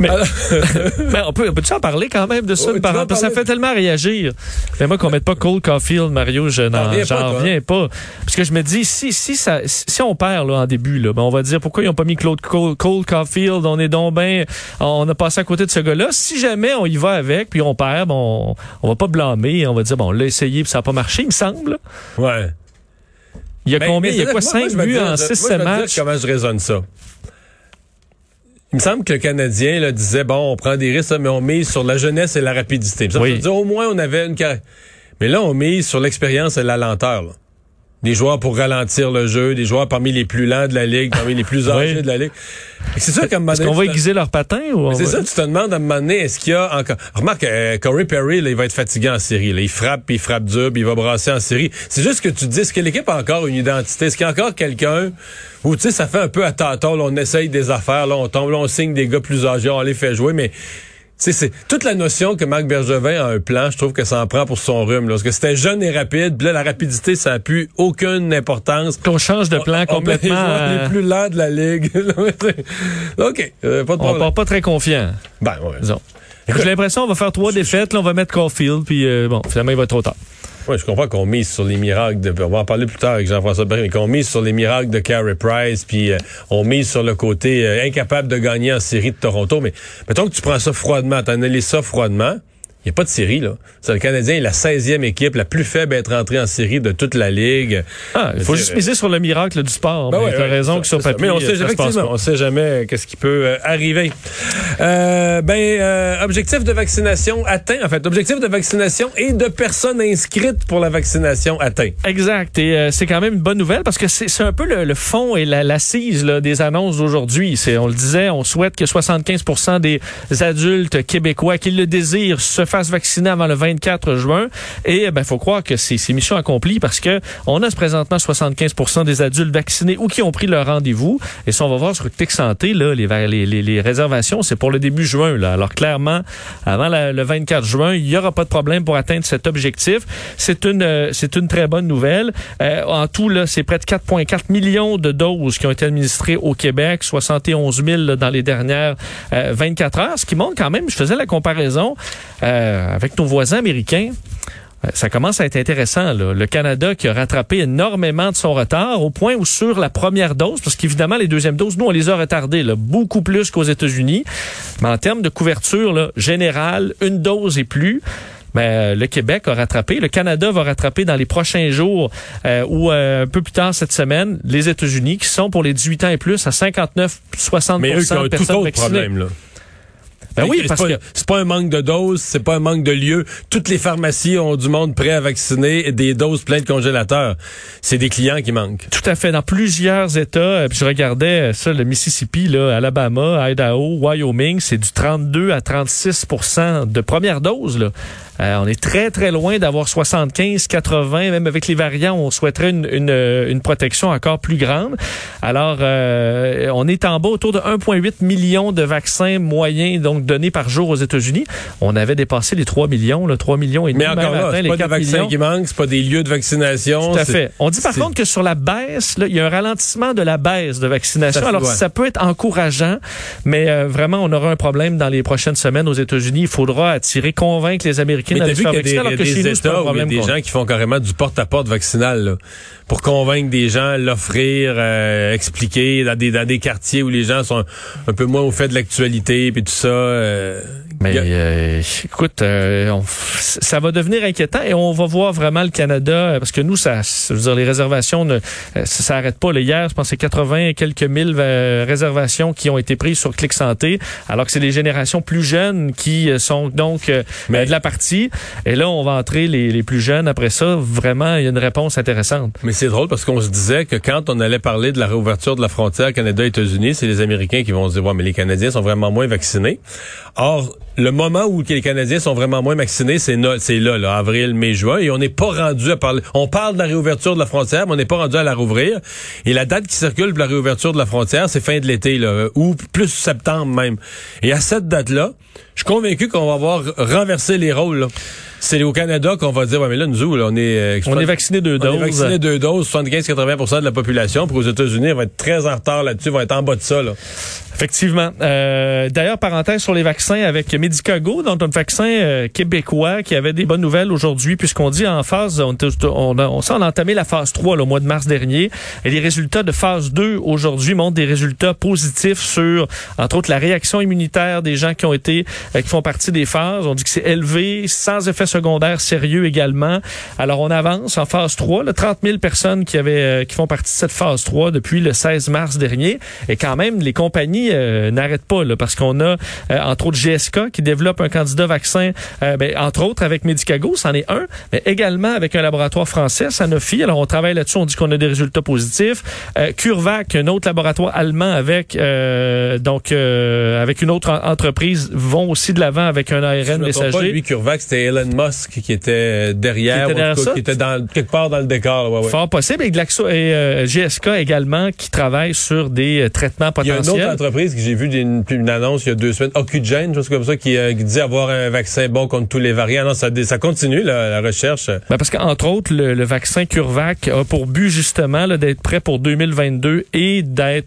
Mais, mais on peut, on peut en parler quand même de ça, Ouais, une parenthèse? Parce que ça fait tellement réagir. Mais moi, qu'on mette pas Cole Caulfield, Mario, je n'en reviens pas. Parce que je me dis, si, si, ça, si on perd là, en début, là, ben, on va dire pourquoi ils ont pas mis Claude Cole, Cole Caulfield, on est donc ben, on a passé à côté de ce gars-là. Si jamais on y va avec, puis on perd, bon, on, on va pas blâmer, on va dire, bon, on l'a essayé, puis ça a pas marché, il me semble. Ouais. Il y a Ben, combien? mais Il y a quoi, moi, moi, 5 je vais buts en dire- 6 moi, je vais te dire matchs? Comment je raisonne ça? Il me semble que le Canadien là, disait bon, on prend des risques, mais on mise sur la jeunesse et la rapidité. Oui. veut dire au moins on avait une carrière. Mais là, on mise sur l'expérience et la lenteur. là. Des joueurs pour ralentir le jeu, des joueurs parmi les plus lents de la ligue, parmi les plus âgés Oui. de la ligue. C'est un moment Est-ce qu'on va aiguiser leur patin ou C'est va- ça, tu te demandes à un moment donné, est-ce qu'il y a encore... Remarque, euh, Corey Perry, là, il va être fatigué en série. Là. Il frappe, puis il frappe dur, puis il va brasser en série. C'est juste que tu te dis, est-ce que l'équipe a encore une identité? Est-ce qu'il y a encore quelqu'un où, tu sais, ça fait un peu à tâtons, là, on essaye des affaires, là, on tombe, là, on signe des gars plus âgés, on les fait jouer, mais... C'est toute la notion que Marc Bergevin a un plan, je trouve que ça en prend pour son rhume. Là, parce que c'était jeune et rapide, puis là, la rapidité, ça a plus aucune importance. qu'on change de plan On- on met les complètement? joueurs euh, les plus lents de la ligue. OK, euh, pas de on problème. part pas très confiant. Ben, ouais. J'ai l'impression qu'on va faire trois défaites, là, on va mettre Caulfield, puis euh, bon, finalement, il va être trop tard. Oui, je comprends qu'on mise sur les miracles de. On va en parler plus tard avec Jean-François Barry, mais qu'on mise sur les miracles de Carey Price, puis euh, on mise sur le côté euh, incapable de gagner en série de Toronto. Mais mettons que tu prends ça froidement, t'analyses ça froidement. Il n'y a pas de série, là. Le Canadien est la 16e équipe, la plus faible à être entrée en série de toute la Ligue. Ah, il faut juste miser sur le miracle du sport. Ben mais ouais, ouais, raison c'est que ça, sur ça. papier, Mais on sait, ça se passe on sait jamais euh, qu'est-ce qui peut euh, arriver. Euh, ben, euh, objectif de vaccination atteint, en fait, objectif de vaccination et de personnes inscrites pour la vaccination atteint. Exact. Et euh, c'est quand même une bonne nouvelle parce que c'est un peu le, le fond et la- l'assise là, des annonces d'aujourd'hui. C'est, on le disait, on souhaite que 75 des adultes québécois qui le désirent se fassent vacciner avant le 24 juin. Et ben, faut croire que c'est, mission accomplie parce que on a présentement 75 des adultes vaccinés ou qui ont pris leur rendez-vous. Et ça, on va voir sur Tic Santé, là, les, va- les, les, les réservations, c'est pour le début juin. Là. Alors clairement, avant le 24 juin, il n'y aura pas de problème pour atteindre cet objectif. C'est une, euh, une très bonne nouvelle. Euh, en tout, là, c'est près de 4,4 millions de doses qui ont été administrées au Québec, 71 000 là, dans les dernières euh, 24 heures, ce qui montre quand même, je faisais la comparaison euh, avec nos voisins américains. Euh, Ça commence à être intéressant. Là. Le Canada qui a rattrapé énormément de son retard au point où sur la première dose, parce qu'évidemment les deuxièmes doses, nous on les a retardées là, beaucoup plus qu'aux États-Unis, mais en termes de couverture là, générale, une dose et plus. Ben, le Québec a rattrapé. Le Canada va rattraper dans les prochains jours euh, ou euh, un peu plus tard cette semaine les États-Unis qui sont pour les 18 ans et plus à 59-60 Mais eux qui ont un tout personnes autre problème, là. Ben oui, parce pas- que c'est pas un manque de doses, c'est pas un manque de lieux. Toutes les pharmacies ont du monde prêt à vacciner et des doses pleines de congélateurs. C'est des clients qui manquent. Tout à fait. Dans plusieurs États, euh, puis je regardais euh, ça, le Mississippi, là, Alabama, Idaho, Wyoming, c'est du 32 à 36% de première dose. Là. Euh, on est très, très loin d'avoir 75, 80, même avec les variants, on souhaiterait une, une, une protection encore plus grande. Alors, euh, on est en bas autour de 1,8 million de vaccins moyens donc donnés par jour aux États-Unis. On avait dépassé les 3 millions, là, 3 millions et demi, Mais encore là, c'est pas des 4 vaccins millions. qui manquent, c'est pas des lieux de vaccination. Tout à fait. On dit par contre que sur la baisse, là, il y a un ralentissement de la baisse de vaccination. Ça, Alors, ça peut être encourageant, mais euh, vraiment, on aura un problème dans les prochaines semaines aux États-Unis. Il faudra attirer, convaincre les Américains Mais vu faire y a des, vacciner, alors que des chez nous, États où il y a des gens qui font carrément du porte-à-porte vaccinal là, pour convaincre des gens, l'offrir, euh, expliquer dans des, dans des quartiers où les gens sont un, peu moins au fait de l'actualité puis tout ça. euh, Mais euh, écoute, euh, on- ça va devenir inquiétant et on va voir vraiment le Canada euh, parce que nous, ça, je veux dire, les réservations, ne, euh, ça s'arrête pas. Là, hier, je pense que c'est 80 et quelques mille euh, réservations qui ont été prises sur Clic Santé, alors que c'est les générations plus jeunes qui euh, sont donc euh, Mais- de la partie. Et là, on va entrer les, les plus jeunes. Après ça, vraiment, il y a une réponse intéressante. Mais c'est drôle parce qu'on se disait que quand on allait parler de la réouverture de la frontière Canada-États-Unis, c'est les Américains qui vont se dire, ouais, mais les Canadiens sont vraiment moins vaccinés. Or, le moment où les Canadiens sont vraiment moins vaccinés, c'est là, là, avril, mai, juin, et on n'est pas rendu à parler. On parle de la réouverture de la frontière, mais on n'est pas rendu à la rouvrir. Et la date qui circule pour la réouverture de la frontière, c'est fin de l'été, là, ou plus septembre même. Et à cette date-là, je suis convaincu qu'on va avoir renversé les rôles. C'est au Canada qu'on va dire, ouais, mais là, nous, là, on est... euh, On est vacciné deux on doses. est vacciné deux doses, 75-80% de la population. Pour aux États-Unis, on va être très en retard là-dessus, on va être en bas de ça. Là. Effectivement. Euh, D'ailleurs, parenthèse sur les vaccins avec Medicago, donc un vaccin euh, québécois qui avait des bonnes nouvelles aujourd'hui, puisqu'on dit en phase, on, on, on, on a entamé la phase 3 le mois de mars dernier, et les résultats de phase 2 aujourd'hui montrent des résultats positifs sur, entre autres, la réaction immunitaire des gens qui ont été, euh, qui font partie des phases. On dit que c'est élevé, sans effet secondaire sérieux également. Alors, on avance en phase 3, là, 30 000 personnes qui avaient, euh, qui font partie de cette phase 3 depuis le 16 mars dernier, et quand même, les compagnies euh, n'arrête pas là, parce qu'on a euh, entre autres GSK qui développe un candidat vaccin, euh, ben, entre autres avec Medicago, c'en est un, mais également avec un laboratoire français, Sanofi. Alors on travaille là-dessus, on dit qu'on a des résultats positifs. Euh, CureVac, un autre laboratoire allemand avec donc avec une autre en entreprise, vont aussi de l'avant avec un ARN messager. Pas, lui, CureVac, c'était Elon Musk qui était derrière, Qui était derrière ou en tout cas, ça? qui était dans, quelque part dans le décor. Ouais, ouais. Fort possible. Et, Glaxo et euh, GSK également qui travaillent sur des euh, traitements Il y a potentiels. une autre entreprise que j'ai vu une, une annonce il y a deux semaines, Ocugen, chose comme ça, qui, euh, qui dit avoir un vaccin bon contre tous les variants. Non, ça, ça continue, la, la recherche. Ben parce qu'entre autres, le, le vaccin CureVac a pour but justement d'être prêt pour 2022 et d'être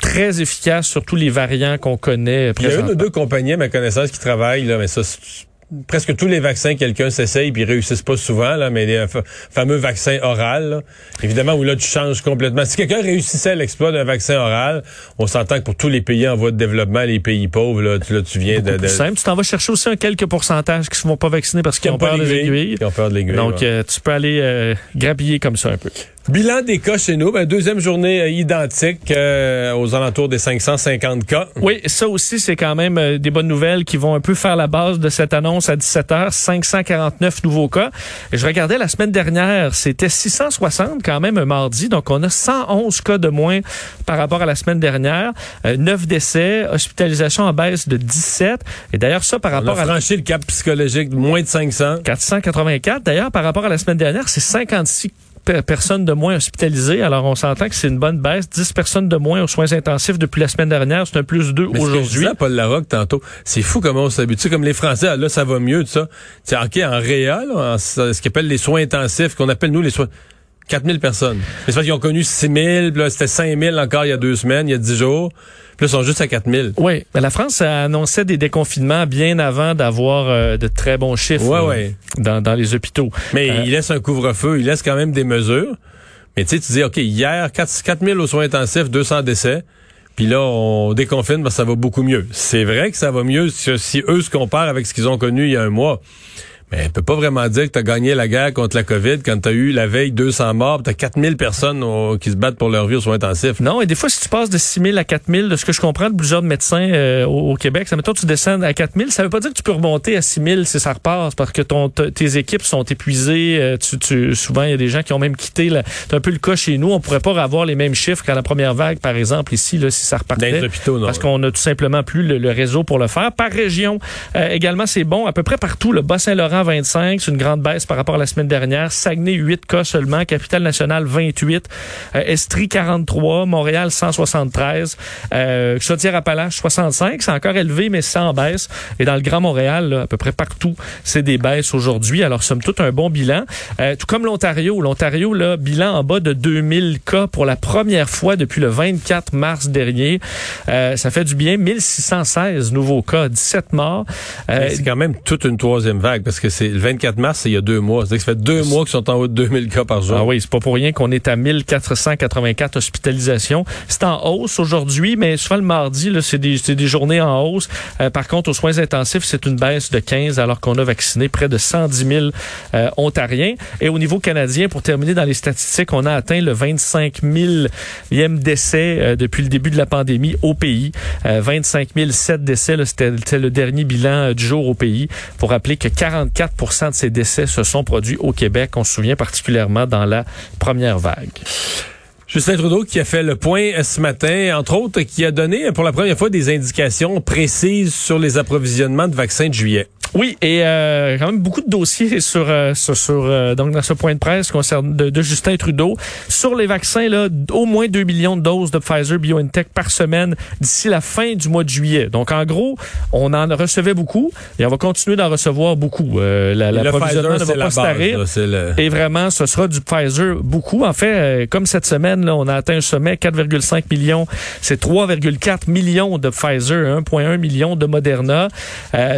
très efficace sur tous les variants qu'on connaît Il y a une ou deux compagnies, à ma connaissance, qui travaillent, là, mais ça, c'est- presque tous les vaccins, quelqu'un s'essaye, puis ils réussissent pas souvent, là, mais les fa- fameux vaccins oral, là, évidemment, où là, tu changes complètement. Si quelqu'un réussissait l'exploit d'un vaccin oral, on s'entend que pour tous les pays en voie de développement, les pays pauvres, là, tu, là, tu viens de... De plus simple. Tu t'en vas chercher aussi un quelques pourcentages qui ne se vont pas vacciner parce qu'ils ont peur des aiguilles. Qui ont peur de l'aiguille. Donc, ouais. euh, tu peux aller euh, grabiller comme ça un peu. Bilan des cas chez nous, ben, deuxième journée euh, identique euh, aux alentours des 550 cas. Oui, ça aussi, c'est quand même euh, des bonnes nouvelles qui vont un peu faire la base de cette annonce à 17h. 549 nouveaux cas. Et je regardais la semaine dernière, c'était 660 quand même un mardi. Donc, on a 111 cas de moins par rapport à la semaine dernière. Euh, 9 décès, hospitalisation en baisse de 17. Et d'ailleurs, ça par On a rapport à... franchi le cap psychologique de moins de 500. 484. D'ailleurs, par rapport à la semaine dernière, c'est 56 pe- personnes de moins hospitalisées. Alors, on s'entend que c'est une bonne baisse. 10 personnes de moins aux soins intensifs depuis la semaine dernière. C'est un plus 2 Mais ce que je aujourd'hui. à Paul Larocque tantôt, c'est fou comment on s'habitue. Comme les Français, ah, là, ça va mieux, tout ça. C'est OK, en en- ce qu'ils appellent les soins intensifs, qu'on appelle, nous, les soins... 4000 personnes. Mais c'est parce qu'ils ont connu 6000, puis là, c'était 5000 encore il y a deux semaines, il y a 10 jours. Puis là, ils sont juste à 4000. Oui, mais la France a annoncé des déconfinements bien avant d'avoir euh, de très bons chiffres Ouais, ouais. Dans, dans les hôpitaux. Mais Euh, il laisse un couvre-feu, il laisse quand même des mesures. Mais tu sais, tu dis, OK, hier, 4, 4000 aux soins intensifs, 200 décès. Puis là, on déconfine parce que ça va beaucoup mieux. C'est vrai que ça va mieux si, si eux se comparent avec ce qu'ils ont connu il y a un mois. Mais on peut pas vraiment dire que tu as gagné la guerre contre la COVID quand tu as eu la veille 200 morts, tu as 4000 personnes au- qui se battent pour leur vie aux soins intensifs. Non, et des fois, si tu passes de 6 000 à 4 000, de ce que je comprends de plusieurs médecins euh, au, au Québec, ça mettons tu descends à 4 000, ça veut pas dire que tu peux remonter à 6 000 si ça repasse, parce que ton, tes équipes sont épuisées. euh, tu, tu, souvent, il y a des gens qui ont même quitté. C'est un peu le cas chez nous. On pourrait pas avoir les mêmes chiffres qu'à la première vague, par exemple, ici, là, si ça Dans repartait. les hôpitaux, non. Parce qu'on a tout simplement plus le, le réseau pour le faire. Par région, euh, également, c'est bon. À peu près partout, le Bas-Saint-Laurent, 25. C'est une grande baisse par rapport à la semaine dernière. Saguenay, 8 cas seulement. Capitale-Nationale, 28. Euh, Estrie, 43. Montréal, 173. Euh, Chaudière-Appalaches, 65. C'est encore élevé, mais c'est en baisse. Et dans le Grand Montréal, là, à peu près partout, c'est des baisses aujourd'hui. Alors, somme toute, un bon bilan. Euh, tout comme l'Ontario. L'Ontario, là, bilan en bas de 2000 cas pour la première fois depuis le 24 mars dernier. Euh, ça fait du bien. 1616 nouveaux cas, 17 morts. Euh, c'est quand même toute une troisième vague parce que c'est le 24 mars, c'est il y a deux mois. C'est-à-dire que ça fait deux mois qu'ils sont en haut de 2000 cas par jour. Ah oui, c'est pas pour rien qu'on est à 1484 hospitalisations. C'est en hausse aujourd'hui, mais souvent le mardi, là, c'est des, c'est des journées en hausse. Euh, par contre, aux soins intensifs, c'est une baisse de 15 alors qu'on a vacciné près de 110 000 euh, Ontariens. Et au niveau canadien, pour terminer dans les statistiques, on a atteint le 25 000e décès euh, depuis le début de la pandémie au pays. Euh, 25 007 décès, c'était le dernier bilan du jour au pays. Pour rappeler que 44 de ces décès se sont produits au Québec. On se souvient particulièrement dans la première vague. Justin Trudeau qui a fait le point ce matin, entre autres, qui a donné pour la première fois des indications précises sur les approvisionnements de vaccins de juillet. Oui, et euh, quand même beaucoup de dossiers sur, euh, sur, sur euh, donc dans ce point de presse concernant de, de, Justin Trudeau sur les vaccins là, au moins 2 millions de doses de Pfizer BioNTech par semaine d'ici la fin du mois de juillet. Donc en gros, on en recevait beaucoup et on va continuer d'en recevoir beaucoup. Euh, la, l'approvisionnement ne va pas se tarir. Et vraiment, ce sera du Pfizer beaucoup. En fait, comme cette semaine, là, on a atteint un sommet 4,5 millions. C'est 3,4 millions de Pfizer, 1,1 million de Moderna.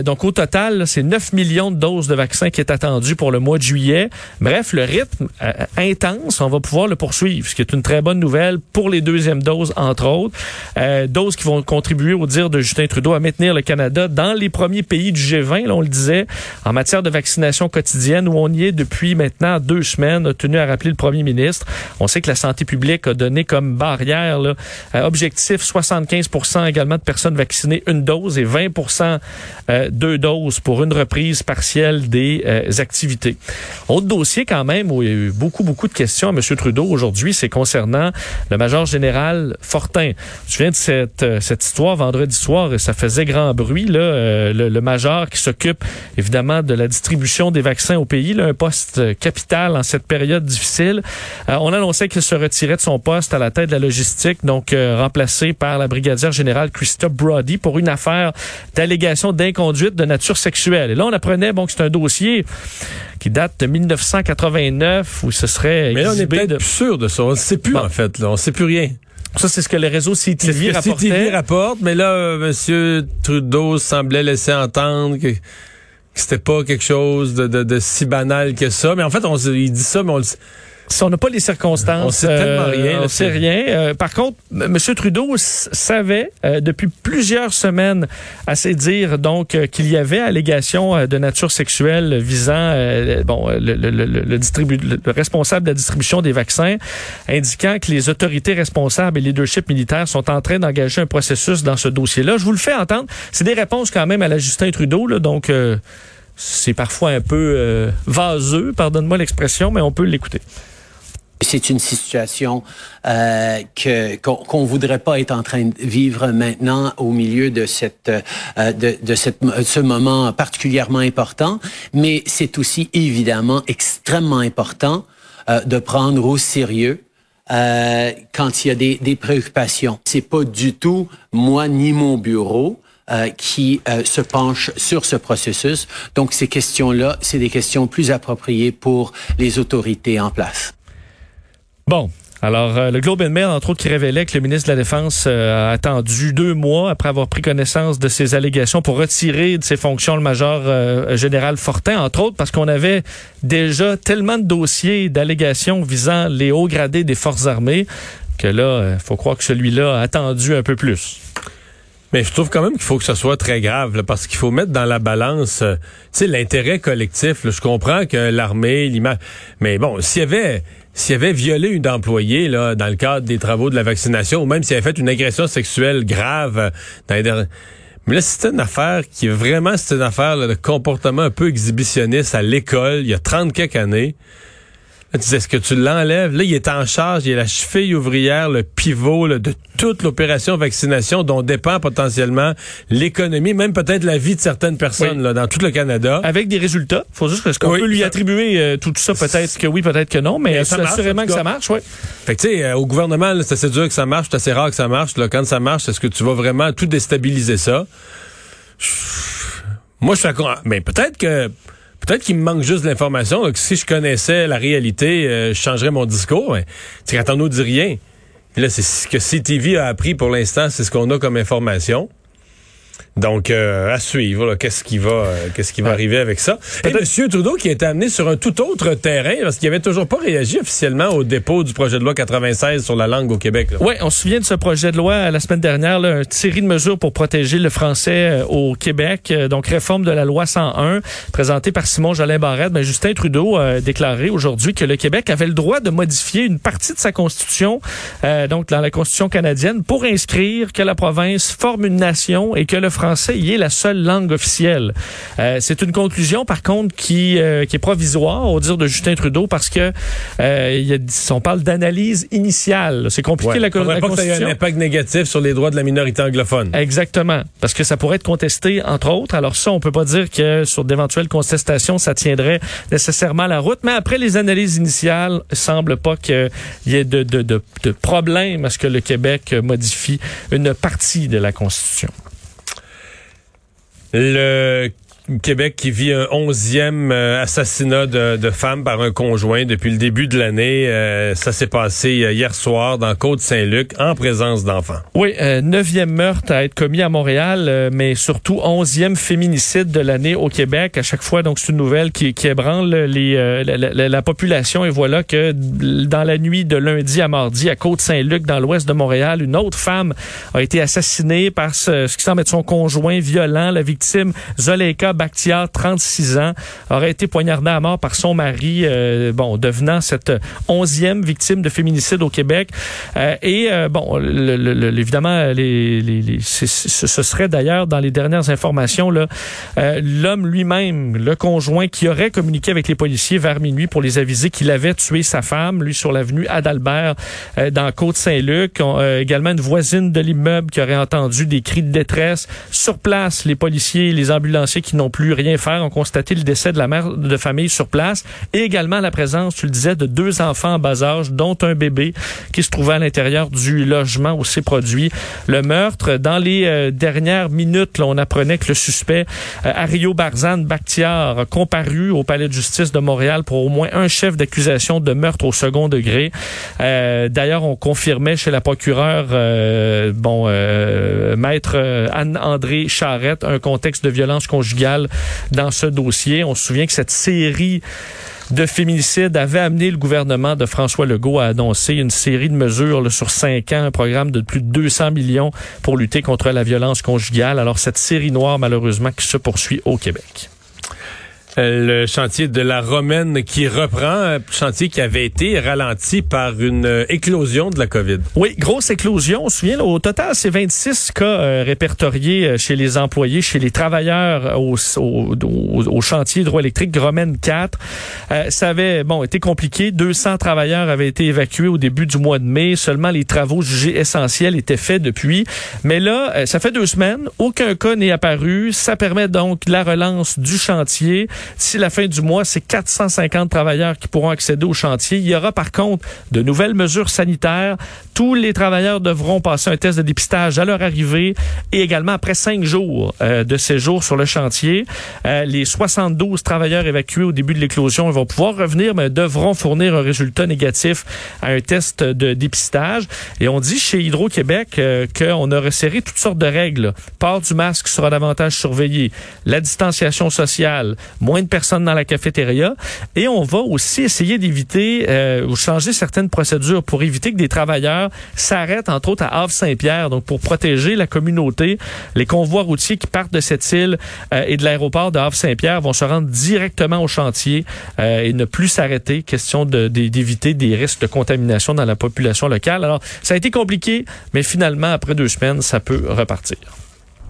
donc au total, c'est 9 millions de doses de vaccins qui est attendu pour le mois de juillet. Bref, le rythme euh, intense, on va pouvoir le poursuivre, ce qui est une très bonne nouvelle pour les deuxièmes doses, entre autres. Euh, doses qui vont contribuer, au dire de Justin Trudeau, à maintenir le Canada dans les premiers pays du G20, là, on le disait, en matière de vaccination quotidienne, où on y est depuis maintenant deux semaines, a tenu à rappeler le premier ministre. On sait que la santé publique a donné comme barrière là, euh, objectif 75% également de personnes vaccinées une dose et 20% euh, deux doses pour une reprise partielle des euh, activités. Autre dossier quand même où il y a eu beaucoup, beaucoup de questions à M. Trudeau aujourd'hui, c'est concernant le major général Fortin. Je viens de cette, euh, cette histoire vendredi soir et ça faisait grand bruit. Là, euh, le, major qui s'occupe évidemment de la distribution des vaccins au pays, là, un poste capital en cette période difficile. on annonçait qu'il se retirait de son poste à la tête de la logistique, donc remplacé par la brigadière générale Christophe Brody pour une affaire d'allégation d'inconduite de nature sexuelle. Et là, on apprenait bon, que c'est un dossier qui date de 1989 où ce serait. Mais là, on est peut-être plus sûr de ça. On ne sait plus, en fait. Là. On ne sait plus rien. Ça, c'est ce que les réseaux CTV rapportaient. CTV rapporte, mais là, euh, M. Trudeau semblait laisser entendre que, que c'était pas quelque chose de, de, de, si banal que ça. Mais en fait, on, il dit ça, mais on le si on n'a pas les circonstances, on sait tellement euh, rien. on sait rien. Euh, par contre, M. Trudeau savait euh, depuis plusieurs semaines, assez dire donc qu'il y avait allégation de nature sexuelle visant bon le, le, le, le, responsable de la distribution des vaccins, indiquant que les autorités responsables et leadership militaire sont en train d'engager un processus dans ce dossier-là. Je vous le fais entendre. C'est des réponses quand même à la Justin Trudeau, là, donc c'est parfois un peu vaseux, pardonne-moi l'expression, mais on peut l'écouter. C'est une situation euh, que qu'on voudrait pas être en train de vivre maintenant au milieu de cette euh, de, de cette, ce moment particulièrement important, mais c'est aussi évidemment extrêmement important euh, de prendre au sérieux euh, quand il y a des, des préoccupations. C'est pas du tout moi ni mon bureau. Euh, qui euh, se penche sur ce processus. Donc ces questions-là, c'est des questions plus appropriées pour les autorités en place. Bon, alors, euh, le Globe and Mail, entre autres, qui révélait que le ministre de la Défense euh, a attendu deux mois après avoir pris connaissance de ces allégations pour retirer de ses fonctions le major euh, général Fortin, entre autres parce qu'on avait déjà tellement de dossiers d'allégations visant les hauts gradés des forces armées que là, il faut croire que celui-là a attendu un peu plus. Mais je trouve quand même qu'il faut que ce soit très grave, parce qu'il faut mettre dans la balance, tu sais, l'intérêt collectif. je comprends que l'armée, l'image, mais bon, s'il y avait s'il avait violé une employée là, dans le cadre des travaux de la vaccination, ou même s'il avait fait une agression sexuelle grave euh, dans les derniers... Mais là, c'est une affaire qui est vraiment c'est une affaire de comportement un peu exhibitionniste à l'école il y a 30 quelques années. Là, tu est-ce que tu l'enlèves? Là, il est en charge, il est la cheville ouvrière, le pivot de toute l'opération vaccination dont dépend potentiellement l'économie, même peut-être la vie de certaines personnes là, dans tout le Canada. Avec des résultats. faut juste que qu'on peut lui attribuer euh, tout ça, peut-être que oui, peut-être que non, mais, ça assurément que ça marche, oui. Fait que tu sais, euh, au gouvernement, c'est assez dur que ça marche, c'est assez rare que ça marche. Là, quand ça marche, est-ce que tu vas vraiment tout déstabiliser ça? Moi, je suis Mais peut-être que Peut-être qu'il me manque juste l'information. Si je connaissais la réalité, euh, je changerais mon discours. Mais quand on nous dit rien, là, c'est ce que CTV a appris pour l'instant, c'est ce qu'on a comme information. Donc, euh, à suivre, qu'est-ce qui va, euh, qu'est-ce qui va arriver avec ça. Et M. Trudeau qui a été amené sur un tout autre terrain parce qu'il avait toujours pas réagi officiellement au dépôt du projet de loi 96 sur la langue au Québec. Oui, on se souvient de ce projet de loi la semaine dernière, là, une série de mesures pour protéger le français euh, au Québec. donc, réforme de la loi 101 présentée par Simon Jolin Barrette. Mais Justin Trudeau a déclaré aujourd'hui que le Québec avait le droit de modifier une partie de sa constitution, donc dans la constitution canadienne, pour inscrire que la province forme une nation et que le français y est la seule langue officielle. Euh, c'est une conclusion, par contre, qui, euh, qui est provisoire, au dire de Justin Trudeau, parce que euh, il y a, on parle d'analyse initiale. C'est compliqué Ouais. la, Faudrait la pas que ça ait Constitution. un impact négatif sur les droits de la minorité anglophone. Exactement, parce que ça pourrait être contesté entre autres. Alors ça, on peut pas dire que sur d'éventuelles contestations, ça tiendrait nécessairement la route. Mais après les analyses initiales, il semble pas qu'il y ait de, de, de, de problème à ce que le Québec modifie une partie de la Constitution. Le Québec qui vit un onzième euh, assassinat de, de femmes par un conjoint depuis le début de l'année. Euh, ça s'est passé euh, hier soir dans Côte-Saint-Luc en présence d'enfants. Oui, euh, neuvième meurtre à être commis à Montréal, euh, mais surtout onzième féminicide de l'année au Québec. À chaque fois, donc c'est une nouvelle qui, qui ébranle les, euh, la, la- la population. Et voilà que dans la nuit de lundi à mardi, à Côte-Saint-Luc, dans l'ouest de Montréal, une autre femme a été assassinée par ce, ce qui semble être son conjoint violent. La victime, Zoleika Bakhtiar, 36 ans, aurait été poignardée à mort par son mari, euh, bon, devenant cette onzième victime de féminicide au Québec. Euh, et euh, bon, le- évidemment, ce serait d'ailleurs dans les dernières informations euh, l'homme lui-même, le conjoint, qui aurait communiqué avec les policiers vers minuit pour les aviser qu'il avait tué sa femme, lui sur l'avenue Adalbert dans Côte-Saint-Luc. Également une voisine de l'immeuble qui aurait entendu des cris de détresse. Sur place, les policiers les ambulanciers qui n'ont plus rien faire ont constaté le décès de la mère de famille sur place et également la présence, tu le disais, de deux enfants en bas âge, dont un bébé qui se trouvait à l'intérieur du logement où s'est produit le meurtre. Dans les euh, dernières minutes, on apprenait que le suspect, euh, Ario Barzan Bakhtiar, comparu au palais de justice de Montréal pour au moins un chef d'accusation de meurtre au second degré. Euh, D'ailleurs, on confirmait chez la procureure, euh, bon, maître Anne-André Charrette, un contexte de violence conjugale dans ce dossier. On se souvient que cette série de féminicides avait amené le gouvernement de François Legault à annoncer une série de mesures sur cinq ans, un programme de plus de 200 millions pour lutter contre la violence conjugale. Alors cette série noire, malheureusement, qui se poursuit au Québec. Le chantier de la Romaine qui reprend, un chantier qui avait été ralenti par une euh, éclosion de la COVID. Oui, grosse éclosion. On se souvient, au total, c'est 26 cas euh, répertoriés euh, chez les employés, chez les travailleurs au, chantier hydroélectrique Romaine 4. Euh, ça avait bon été compliqué. 200 travailleurs avaient été évacués au début du mois de mai. Seulement les travaux jugés essentiels étaient faits depuis. Mais là, ça fait deux semaines. Aucun cas n'est apparu. Ça permet donc la relance du chantier. D'ici la fin du mois, c'est 450 travailleurs qui pourront accéder au chantier. Il y aura par contre de nouvelles mesures sanitaires. Tous les travailleurs devront passer un test de dépistage à leur arrivée et également après cinq jours euh, de séjour sur le chantier. Euh, les 72 travailleurs évacués au début de l'éclosion vont pouvoir revenir, mais devront fournir un résultat négatif à un test de dépistage. Et on dit chez Hydro-Québec euh, qu'on a resserré toutes sortes de règles. Port du masque sera davantage surveillé, la distanciation sociale, de personnes dans la cafétéria. Et on va aussi essayer d'éviter euh, ou changer certaines procédures pour éviter que des travailleurs s'arrêtent, entre autres, à Havre-Saint-Pierre, donc pour protéger la communauté. Les convois routiers qui partent de cette île euh, et de l'aéroport de Havre-Saint-Pierre vont se rendre directement au chantier euh, et ne plus s'arrêter. Question d'éviter des risques de contamination dans la population locale. Alors, ça a été compliqué, mais finalement, après deux semaines, ça peut repartir.